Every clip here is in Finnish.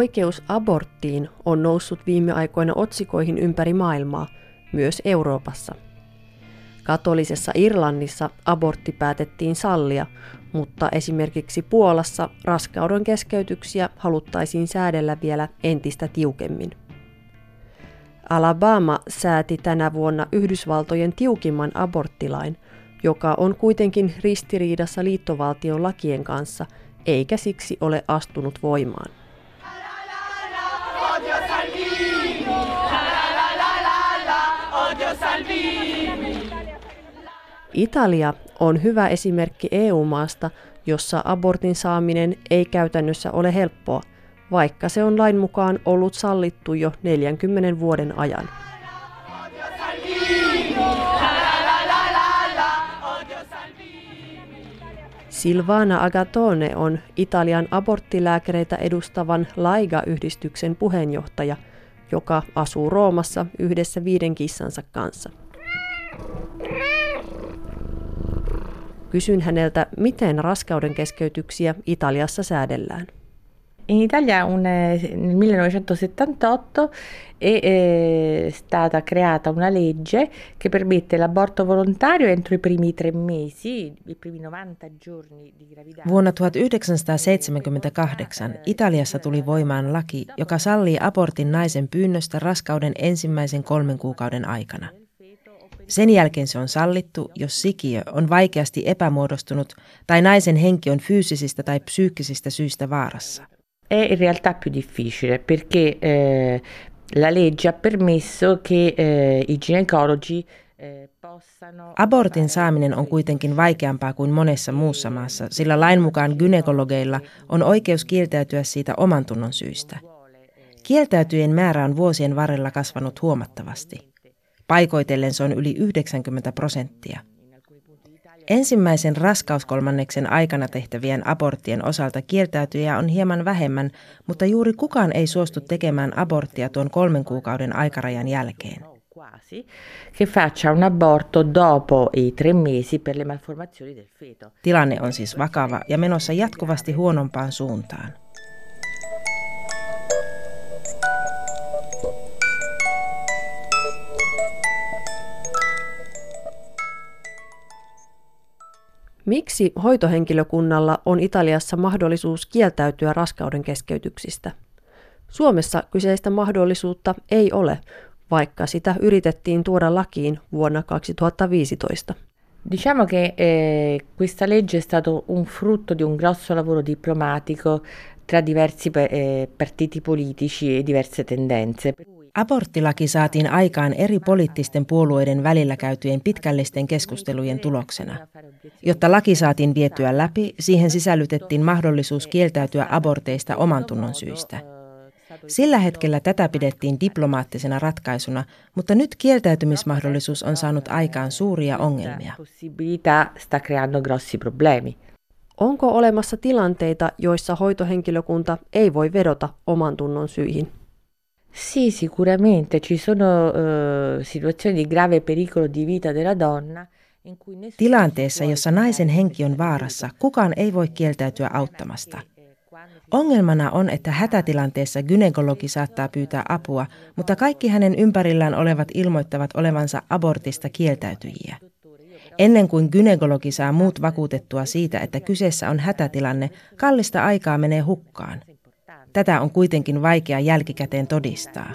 Oikeus aborttiin on noussut viime aikoina otsikoihin ympäri maailmaa, myös Euroopassa. Katolisessa Irlannissa abortti päätettiin sallia, mutta esimerkiksi Puolassa raskauden keskeytyksiä haluttaisiin säädellä vielä entistä tiukemmin. Alabama sääti tänä vuonna Yhdysvaltojen tiukimman aborttilain, joka on kuitenkin ristiriidassa liittovaltion lakien kanssa, eikä siksi ole astunut voimaan. Italia on hyvä esimerkki EU-maasta, jossa abortin saaminen ei käytännössä ole helppoa, vaikka se on lain mukaan ollut sallittu jo 40 vuoden ajan. Silvana Agatone on Italian aborttilääkäreitä edustavan Laiga-yhdistyksen puheenjohtaja, joka asuu Roomassa yhdessä viiden kissansa kanssa. Kysyn häneltä, miten raskauden keskeytyksiä Italiassa säädellään. In Italia un, nel 1978 è eh, stata creata una legge che permette l'aborto volontario entro i primi tre mesi, i primi 90 giorni di gravidanza. Vuonna 1978 Italiassa tuli voimaan laki, joka sallii abortin naisen pyynnöstä raskauden ensimmäisen kolmen kuukauden aikana. Sen jälkeen se on sallittu, jos sikiö on vaikeasti epämuodostunut tai naisen henki on fyysisistä tai psyykkisistä syistä vaarassa. È in realtà più difficile perché eh, la legge ha permesso che eh, i ginecologi eh, Abortin saaminen on kuitenkin vaikeampaa kuin monessa muussa maassa, sillä lain mukaan gynekologeilla on oikeus kieltäytyä siitä oman tunnon syistä. Kieltäytyjen määrä on vuosien varrella kasvanut huomattavasti. Paikoitellen se on yli 90 prosenttia. Ensimmäisen raskauskolmanneksen aikana tehtävien aborttien osalta kieltäytyjä on hieman vähemmän, mutta juuri kukaan ei suostu tekemään aborttia tuon kolmen kuukauden aikarajan jälkeen. Tilanne on siis vakava ja menossa jatkuvasti huonompaan suuntaan. Miksi hoitohenkilökunnalla on Italiassa mahdollisuus kieltäytyä raskauden keskeytyksistä? Suomessa kyseistä mahdollisuutta ei ole, vaikka sitä yritettiin tuoda lakiin vuonna 2015. Diciamo che eh, questa legge è stato un frutto di un grosso lavoro diplomatico tra diversi eh, partiti politici e diverse tendenze. Aborttilaki saatiin aikaan eri poliittisten puolueiden välillä käytyjen pitkällisten keskustelujen tuloksena. Jotta laki saatiin vietyä läpi, siihen sisällytettiin mahdollisuus kieltäytyä aborteista oman tunnon syistä. Sillä hetkellä tätä pidettiin diplomaattisena ratkaisuna, mutta nyt kieltäytymismahdollisuus on saanut aikaan suuria ongelmia. Onko olemassa tilanteita, joissa hoitohenkilökunta ei voi vedota oman tunnon syihin? Sì, sicuramente ci sono uh, situazioni di grave pericolo di vita della donna. Tilanteessa, jossa naisen henki on vaarassa, kukaan ei voi kieltäytyä auttamasta. Ongelmana on, että hätätilanteessa gynekologi saattaa pyytää apua, mutta kaikki hänen ympärillään olevat ilmoittavat olevansa abortista kieltäytyjiä. Ennen kuin gynekologi saa muut vakuutettua siitä, että kyseessä on hätätilanne, kallista aikaa menee hukkaan. Tätä on kuitenkin vaikea jälkikäteen todistaa.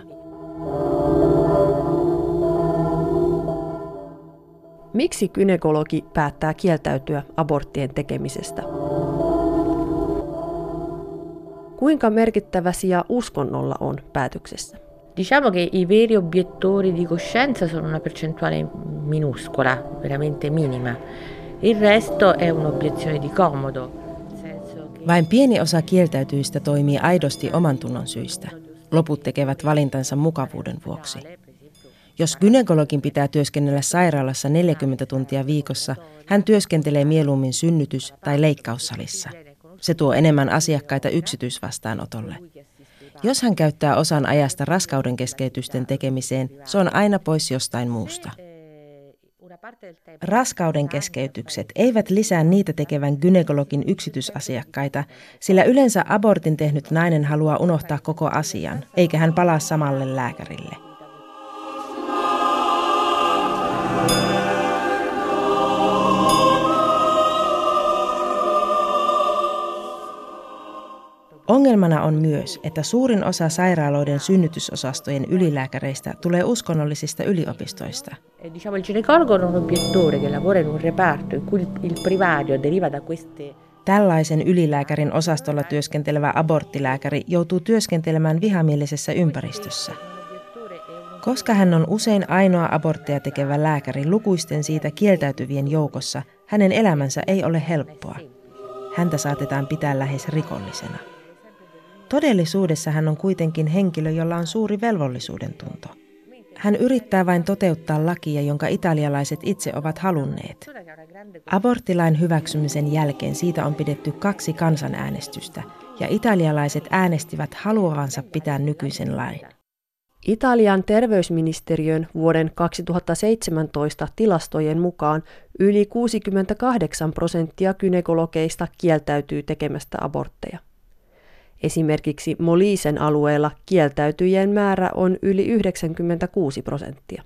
Miksi kynekologi päättää kieltäytyä aborttien tekemisestä? Kuinka merkittävä sija uskonnolla on päätöksessä? Diciamo che i veri obiettori di coscienza sono una percentuale minuscola, veramente minima. Il resto è un'obiezione di comodo. Vain pieni osa kieltäytyistä toimii aidosti oman tunnon syistä. Loput tekevät valintansa mukavuuden vuoksi. Jos gynekologin pitää työskennellä sairaalassa 40 tuntia viikossa, hän työskentelee mieluummin synnytys- tai leikkaussalissa. Se tuo enemmän asiakkaita yksityisvastaanotolle. Jos hän käyttää osan ajasta raskauden keskeytysten tekemiseen, se on aina pois jostain muusta. Raskauden keskeytykset eivät lisää niitä tekevän gynekologin yksityisasiakkaita, sillä yleensä abortin tehnyt nainen haluaa unohtaa koko asian, eikä hän palaa samalle lääkärille. Ongelmana on myös, että suurin osa sairaaloiden synnytysosastojen ylilääkäreistä tulee uskonnollisista yliopistoista. Eh, queste Tällaisen ylilääkärin osastolla työskentelevä aborttilääkäri joutuu työskentelemään vihamielisessä ympäristössä. Koska hän on usein ainoa abortteja tekevä lääkäri lukuisten siitä kieltäytyvien joukossa, hänen elämänsä ei ole helppoa. Häntä saatetaan pitää lähes rikollisena. Todellisuudessa hän on kuitenkin henkilö, jolla on suuri velvollisuuden tunto. Hän yrittää vain toteuttaa lakia, jonka italialaiset itse ovat halunneet. Aborttilain hyväksymisen jälkeen siitä on pidetty kaksi kansanäänestystä, ja italialaiset äänestivät haluavansa pitää nykyisen lain. Italian terveysministeriön vuoden 2017 tilastojen mukaan yli 68 prosenttia kynekologeista kieltäytyy tekemästä abortteja. Esimerkiksi Molisen alueella kieltäytyjien määrä on yli 96 prosenttia.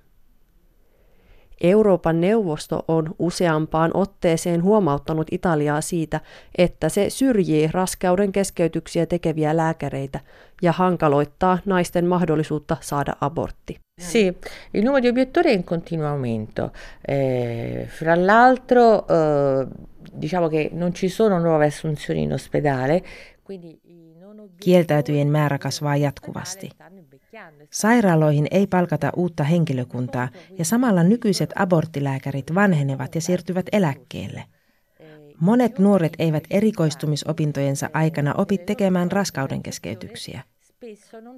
Euroopan neuvosto on useampaan otteeseen huomauttanut Italiaa siitä, että se syrjii raskauden keskeytyksiä tekeviä lääkäreitä ja hankaloittaa naisten mahdollisuutta saada abortti. Sì, il numero di obiettori è in continuo aumento. Eh, fra l'altro, eh, diciamo che non ci sono nuove assunzioni in ospedale, quindi Kieltäytyjen määrä kasvaa jatkuvasti. Sairaaloihin ei palkata uutta henkilökuntaa ja samalla nykyiset aborttilääkärit vanhenevat ja siirtyvät eläkkeelle. Monet nuoret eivät erikoistumisopintojensa aikana opi tekemään raskauden keskeytyksiä.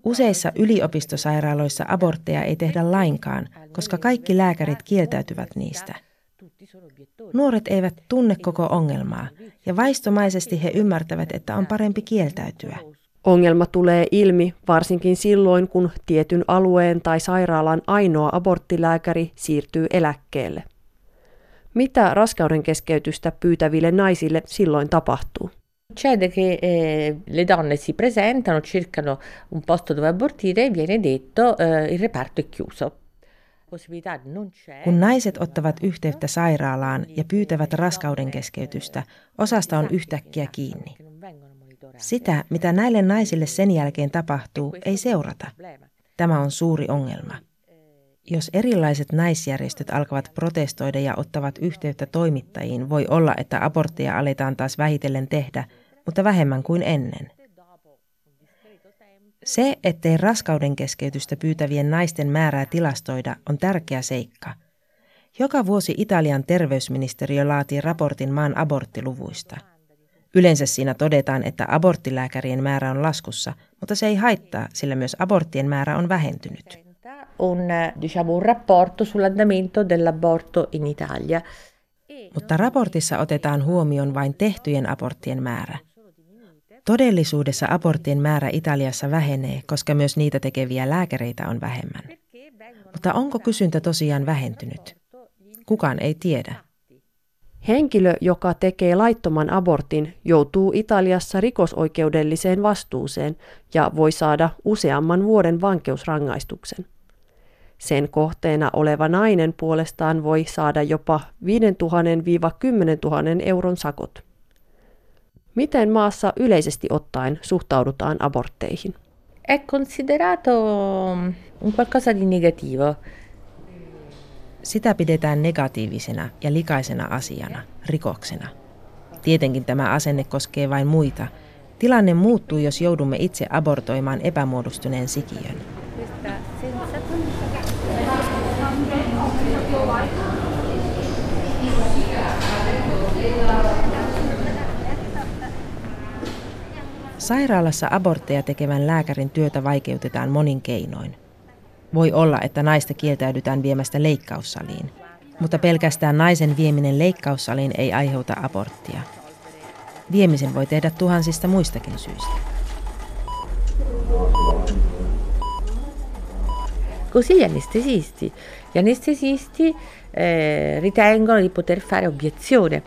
Useissa yliopistosairaaloissa abortteja ei tehdä lainkaan, koska kaikki lääkärit kieltäytyvät niistä. Nuoret eivät tunne koko ongelmaa ja vaistomaisesti he ymmärtävät, että on parempi kieltäytyä. Ongelma tulee ilmi varsinkin silloin, kun tietyn alueen tai sairaalan ainoa aborttilääkäri siirtyy eläkkeelle. Mitä raskauden keskeytystä pyytäville naisille silloin tapahtuu? Succede che eh, le donne si presentano, cercano un posto dove abortire e viene detto eh, il reparto è chiuso. Kun naiset ottavat yhteyttä sairaalaan ja pyytävät raskauden keskeytystä, osasta on yhtäkkiä kiinni. Sitä, mitä näille naisille sen jälkeen tapahtuu, ei seurata. Tämä on suuri ongelma. Jos erilaiset naisjärjestöt alkavat protestoida ja ottavat yhteyttä toimittajiin, voi olla, että abortteja aletaan taas vähitellen tehdä, mutta vähemmän kuin ennen. Se, ettei raskauden keskeytystä pyytävien naisten määrää tilastoida, on tärkeä seikka. Joka vuosi Italian terveysministeriö laatii raportin maan aborttiluvuista – Yleensä siinä todetaan, että aborttilääkärien määrä on laskussa, mutta se ei haittaa, sillä myös aborttien määrä on vähentynyt. Un, diciamo, un rapporto sull'andamento dell'aborto in Italia. Mutta raportissa otetaan huomioon vain tehtyjen aborttien määrä. Todellisuudessa aborttien määrä Italiassa vähenee, koska myös niitä tekeviä lääkäreitä on vähemmän. Mutta onko kysyntä tosiaan vähentynyt? Kukaan ei tiedä. Henkilö, joka tekee laittoman abortin, joutuu Italiassa rikosoikeudelliseen vastuuseen ja voi saada useamman vuoden vankeusrangaistuksen. Sen kohteena oleva nainen puolestaan voi saada jopa 5000-10 000 euron sakot. Miten maassa yleisesti ottaen suhtaudutaan abortteihin? È considerato un qualcosa di negativo. Sitä pidetään negatiivisena ja likaisena asiana, rikoksena. Tietenkin tämä asenne koskee vain muita. Tilanne muuttuu, jos joudumme itse abortoimaan epämuodostuneen sikiön. Sairaalassa abortteja tekevän lääkärin työtä vaikeutetaan monin keinoin. Voi olla, että naista kieltäydytään viemästä leikkaussaliin, mutta pelkästään naisen vieminen leikkaussaliin ei aiheuta aborttia. Viemisen voi tehdä tuhansista muistakin syistä. Così gli anestesisti. Gli anestesisti eh, ritengono di poter fare obiezione.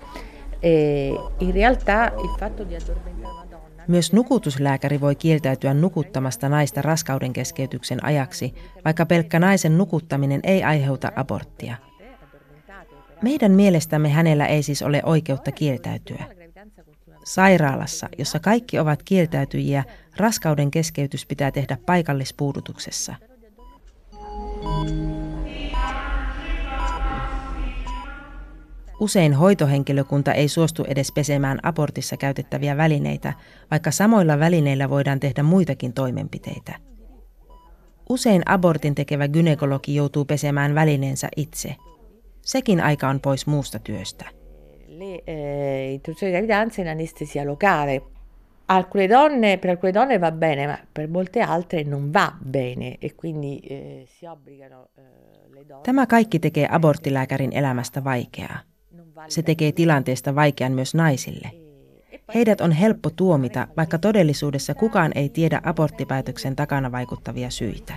E in realtà il fatto di addormentare. Myös nukutuslääkäri voi kieltäytyä nukuttamasta naista raskauden keskeytyksen ajaksi, vaikka pelkkä naisen nukuttaminen ei aiheuta aborttia. Meidän mielestämme hänellä ei siis ole oikeutta kieltäytyä. Sairaalassa, jossa kaikki ovat kieltäytyjiä, raskauden keskeytys pitää tehdä paikallispuudutuksessa. Usein hoitohenkilökunta ei suostu edes pesemään abortissa käytettäviä välineitä, vaikka samoilla välineillä voidaan tehdä muitakin toimenpiteitä. Usein abortin tekevä gynekologi joutuu pesemään välineensä itse. Sekin aika on pois muusta työstä. Le eh, interruzioni di gravidanza in anestesia locale. Alcune donne, per alcune donne va bene, ma per molte altre non va bene e quindi eh, si obbligano eh, le donne. Tämä kaikki tekee aborttilääkärin elämästä vaikeaa. Se tekee tilanteesta vaikean myös naisille. Heidät on helppo tuomita, vaikka todellisuudessa kukaan ei tiedä aborttipäätöksen takana vaikuttavia syitä.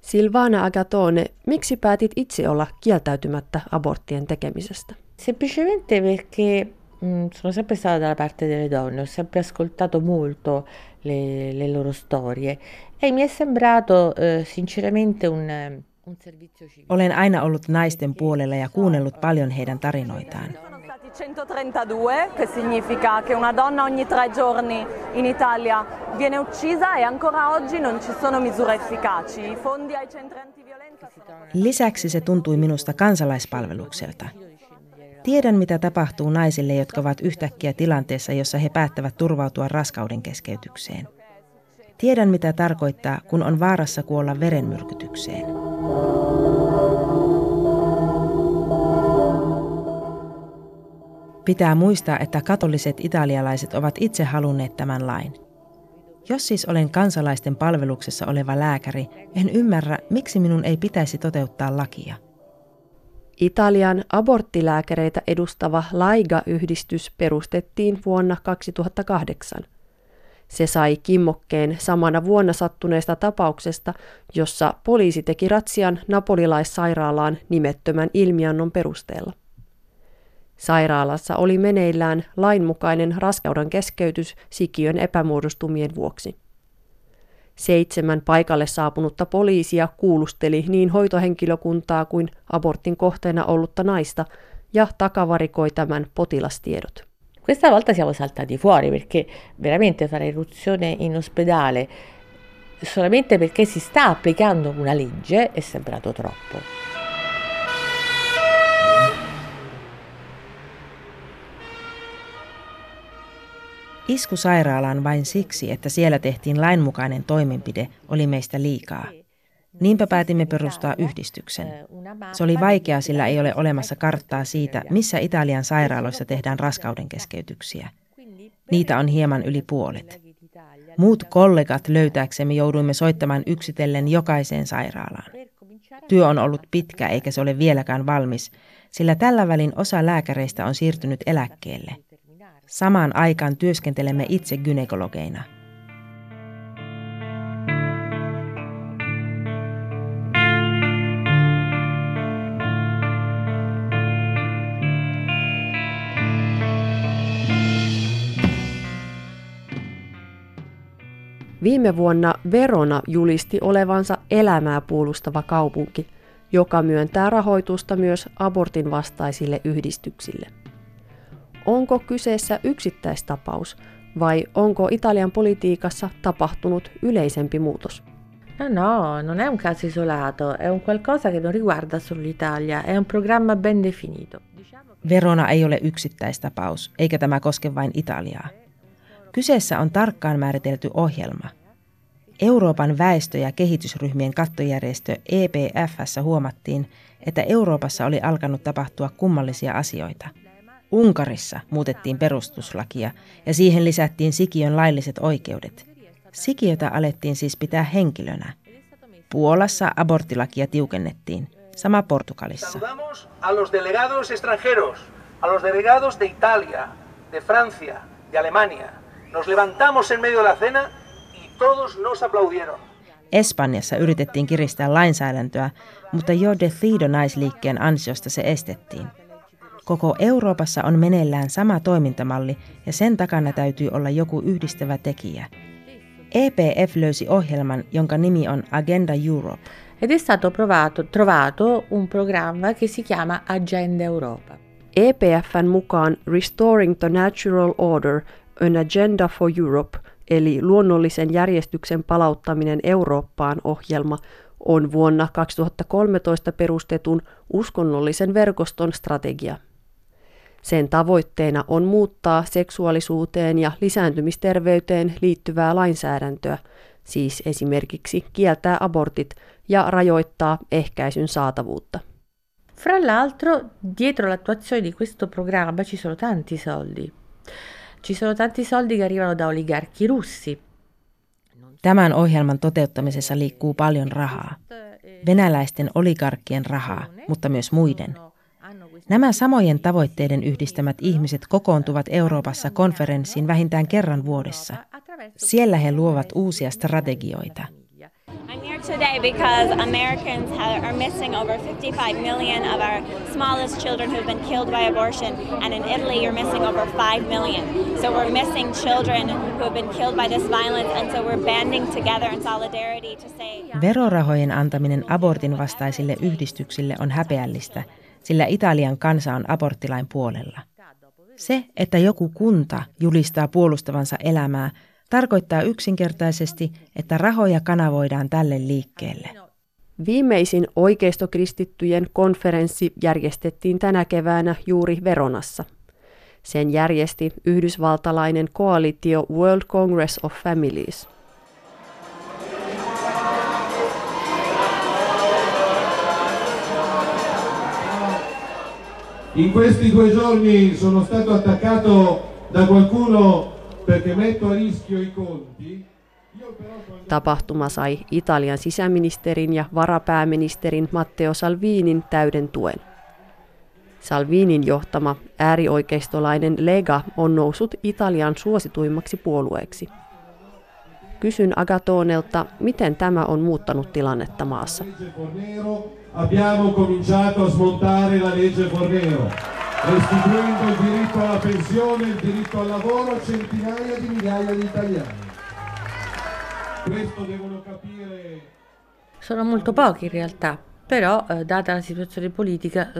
Silvana Agatone, miksi päätit itse olla kieltäytymättä aborttien tekemisestä? Semplicemente perché mh, sono sempre stata dalla parte delle donne, ho sempre ascoltato molto le, le loro storie e mi è sembrato eh, sinceramente un, un servizio civile. Olen aina ollut naisten puolella ja kuunnellut paljon heidän tarinoitaan. Sono stati 132, che significa che una donna ogni tre giorni in Italia viene uccisa e ancora oggi non ci sono misure efficaci. I fondi ai centri antiviolenza sono... Lisäksi se tuntui minusta kansalaispalvelukselta. Tiedän, mitä tapahtuu naisille, jotka ovat yhtäkkiä tilanteessa, jossa he päättävät turvautua raskauden keskeytykseen. Tiedän, mitä tarkoittaa, kun on vaarassa kuolla verenmyrkytykseen. Pitää muistaa, että katoliset italialaiset ovat itse halunneet tämän lain. Jos siis olen kansalaisten palveluksessa oleva lääkäri, en ymmärrä, miksi minun ei pitäisi toteuttaa lakia. Italian aborttilääkäreitä edustava Laiga-yhdistys perustettiin vuonna 2008. Se sai kimmokkeen samana vuonna sattuneesta tapauksesta, jossa poliisi teki ratsian napolilaissairaalaan nimettömän ilmiannon perusteella. Sairaalassa oli meneillään lainmukainen raskauden keskeytys sikiön epämuodostumien vuoksi. Seitsemän paikalle saapunutta poliisia kuulusteli niin hoitohenkilökuntaa kuin abortin kohteena ollutta naista ja takavarikoi tämän potilastiedot. Questa volta siamo saltati fuori perché veramente fare irruzione in ospedale solamente perché si sta applicando una legge è sembrato troppo. Isku sairaalaan vain siksi, että siellä tehtiin lainmukainen toimenpide, oli meistä liikaa. Niinpä päätimme perustaa yhdistyksen. Se oli vaikeaa, sillä ei ole olemassa karttaa siitä, missä Italian sairaaloissa tehdään raskauden keskeytyksiä. Niitä on hieman yli puolet. Muut kollegat löytääksemme jouduimme soittamaan yksitellen jokaiseen sairaalaan. Työ on ollut pitkä eikä se ole vieläkään valmis, sillä tällä välin osa lääkäreistä on siirtynyt eläkkeelle. Samaan aikaan työskentelemme itse gynekologeina. Viime vuonna Verona julisti olevansa elämää puolustava kaupunki, joka myöntää rahoitusta myös abortin vastaisille yhdistyksille. Onko kyseessä yksittäistapaus vai onko Italian politiikassa tapahtunut yleisempi muutos? No, no, non è un caso isolato, è un qualcosa che non riguarda solo l'Italia, è un programma ben definito. Verona ei ole yksittäistapaus, eikä tämä koske vain Italiaa. Kyseessä on tarkkaan määritelty ohjelma. Euroopan väestö- ja kehitysryhmien kattojärjestö EPFssä huomattiin, että Euroopassa oli alkanut tapahtua kummallisia asioita. Unkarissa muutettiin perustuslakia ja siihen lisättiin sikiön lailliset oikeudet. Sikiötä alettiin siis pitää henkilönä. Puolassa aborttilakia tiukennettiin, sama Portugalissa. Saludamos a los delegados extranjeros, a los delegados de Italia, de Francia, de Alemania. Nos levantamos en medio de la cena y todos nos aplaudieron. Espanjassa yritettiin kiristää lainsäädäntöä, mutta Jo Decido naisliikkeen ansiosta se estettiin. Koko Euroopassa on meneillään sama toimintamalli ja sen takana täytyy olla joku yhdistävä tekijä. EPF löysi ohjelman, jonka nimi on Agenda Europe. Ed è stato provato, trovato un programma che si chiama Agenda Europa. EPFn mukaan Restoring the Natural Order, an Agenda for Europe, eli luonnollisen järjestyksen palauttaminen Eurooppaan ohjelma, on vuonna 2013 perustetun uskonnollisen verkoston strategia. Sen tavoitteena on muuttaa seksuaalisuuteen ja lisääntymisterveyteen liittyvää lainsäädäntöä, siis esimerkiksi kieltää abortit ja rajoittaa ehkäisyn saatavuutta. Fra l'altro, dietro l'attuazione di questo programma ci sono tanti soldi. Ci sono tanti soldi che arrivano da oligarchi russi. Tämän ohjelman toteuttamisessa liikkuu paljon rahaa. Venäläisten oligarkkien rahaa, mutta myös muiden. Nämä samojen tavoitteiden yhdistämät ihmiset kokoontuvat Euroopassa konferenssiin vähintään kerran vuodessa. Siellä he luovat uusia strategioita. I'm here today because Americans have, are missing over 55 million of our smallest children who've been killed by abortion, and in Italy you're missing over 5 million. So we're missing children who have been killed by this violence, and so we're banding together in solidarity to say... Verorahojen antaminen abortin vastaisille yhdistyksille on häpeällistä, sillä Italian kansa on aborttilain puolella. Se, että joku kunta julistaa puolustavansa elämää, tarkoittaa yksinkertaisesti, että rahoja kanavoidaan tälle liikkeelle. Viimeisin oikeistokristittyjen konferenssi järjestettiin tänä keväänä juuri Veronassa. Sen järjesti yhdysvaltalainen koalitio World Congress of Families. In questi due giorni sono stato attaccato da qualcuno perché metto a rischio i conti. Tapahtuma sai Italian sisäministerin ja varapääministerin Matteo Salvinin täyden tuen. Salvinin johtama äärioikeistolainen Lega on noussut Italian suosituimmaksi puolueeksi. Kysyn Agatonelta, miten tämä on muuttanut tilannetta maassa. Abbiamo cominciato a smontare la legge Fornero restituendo il diritto alla pensione, il diritto al lavoro a centinaia di migliaia di italiani. Questo devono capire... Sono molto pochi in realtà, però eh, data la situazione politica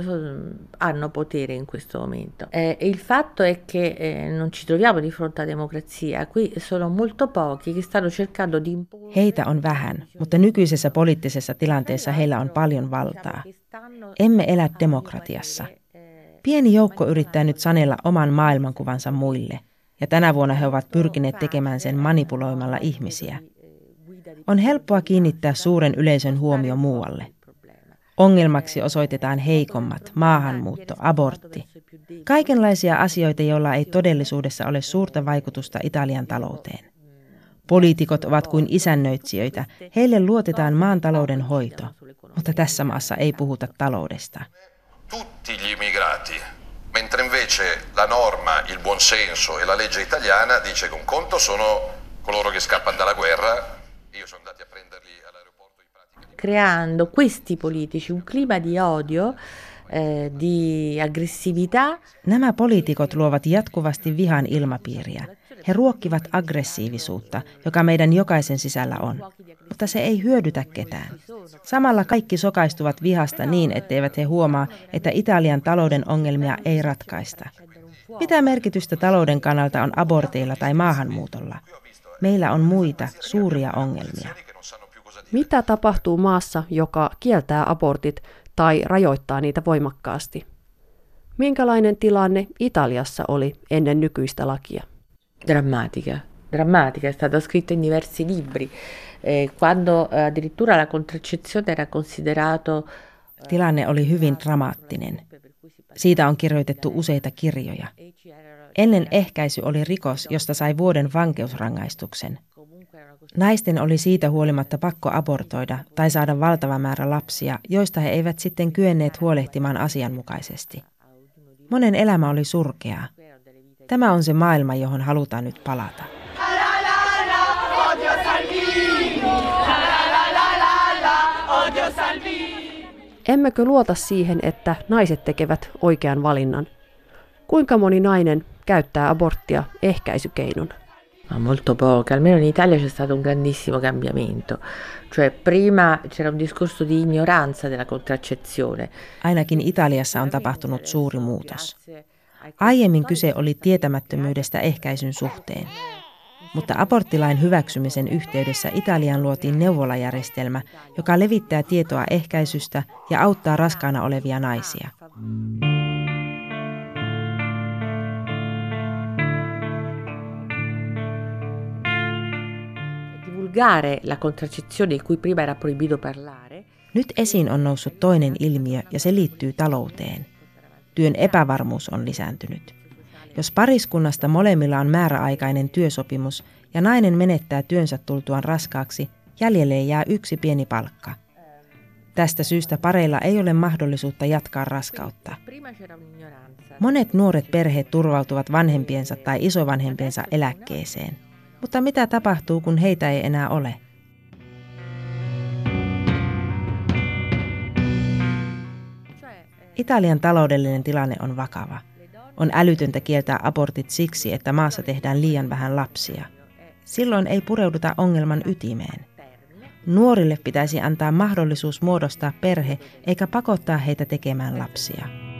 hanno potere in questo momento. Eh, e il fatto è che eh, non ci troviamo di fronte alla democrazia, qui sono molto pochi che stanno cercando di imporre... Heitä on vähän, mutta nykyisessä poliittisessa tilanteessa heillä on paljon valtaa. Emme elä demokratiassa. Pieni joukko yrittää nyt sanella oman maailmankuvansa muille, ja tänä vuonna he ovat pyrkineet tekemään sen manipuloimalla ihmisiä. On helppoa kiinnittää suuren yleisön huomio muualle. Ongelmaksi osoitetaan heikommat, maahanmuutto, abortti. Kaikenlaisia asioita, joilla ei todellisuudessa ole suurta vaikutusta Italian talouteen. Poliitikot ovat kuin isännöitsijöitä, heille luotetaan maan talouden hoito, mutta tässä maassa ei puhuta taloudesta. tutti gli immigrati, mentre invece la norma, il e la legge italiana dice che un conto sono coloro che scappano dalla guerra, io sono andati a pratica. Creando questi politici un clima di odio eh, di aggressività. Nämä poliitikot luovat jatkuvasti vihan ilmapiiriä. He ruokkivat aggressiivisuutta, joka meidän jokaisen sisällä on, mutta se ei hyödytä ketään. Samalla kaikki sokaistuvat vihasta niin, etteivät he huomaa, että Italian talouden ongelmia ei ratkaista. Mitä merkitystä talouden kannalta on aborteilla tai maahanmuutolla? Meillä on muita suuria ongelmia. Mitä tapahtuu maassa, joka kieltää abortit tai rajoittaa niitä voimakkaasti? Minkälainen tilanne Italiassa oli ennen nykyistä lakia? drammatica, drammatica, è stata scritta in diversi libri, eh, quando eh, addirittura la contraccezione era considerato... Eh, Tilanne oli hyvin dramaattinen. Siitä on kirjoitettu useita kirjoja. Ennen ehkäisy oli rikos, josta sai vuoden vankeusrangaistuksen. Naisten oli siitä huolimatta pakko abortoida tai saada valtava määrä lapsia, joista he eivät sitten kyenneet huolehtimaan asianmukaisesti. Monen elämä oli surkeaa. Tämä on se maailma, johon halutaan nyt palata. Emmekö luota siihen, että naiset tekevät oikean valinnan? Kuinka moni nainen käyttää aborttia ehkäisykeinona? Ma molto poca, almeno in Italia c'è stato un grandissimo cambiamento. Cioè prima c'era un discorso di ignoranza della contraccezione. Ainakin Italiassa on tapahtunut suuri muutos. Aiemmin kyse oli tietämättömyydestä ehkäisyn suhteen. Mutta aborttilain hyväksymisen yhteydessä Italiaan luotiin neuvolajärjestelmä, joka levittää tietoa ehkäisystä ja auttaa raskaana olevia naisia. Divulgare la contraccezione di cui prima era proibito parlare. Nyt esiin on noussut toinen ilmiö ja se liittyy talouteen. Työn epävarmuus on lisääntynyt. Jos pariskunnasta molemmilla on määräaikainen työsopimus ja nainen menettää työnsä tultuaan raskaaksi, jäljelle jää yksi pieni palkka. Tästä syystä pareilla ei ole mahdollisuutta jatkaa raskautta. Monet nuoret perheet turvautuvat vanhempiensa tai isovanhempiensa eläkkeeseen. Mutta mitä tapahtuu, kun heitä ei enää ole? Italian taloudellinen tilanne on vakava. On älytöntä kieltää abortit siksi, että maassa tehdään liian vähän lapsia. Silloin ei pureuduta ongelman ytimeen. Nuorille pitäisi antaa mahdollisuus muodostaa perhe eikä pakottaa heitä tekemään lapsia.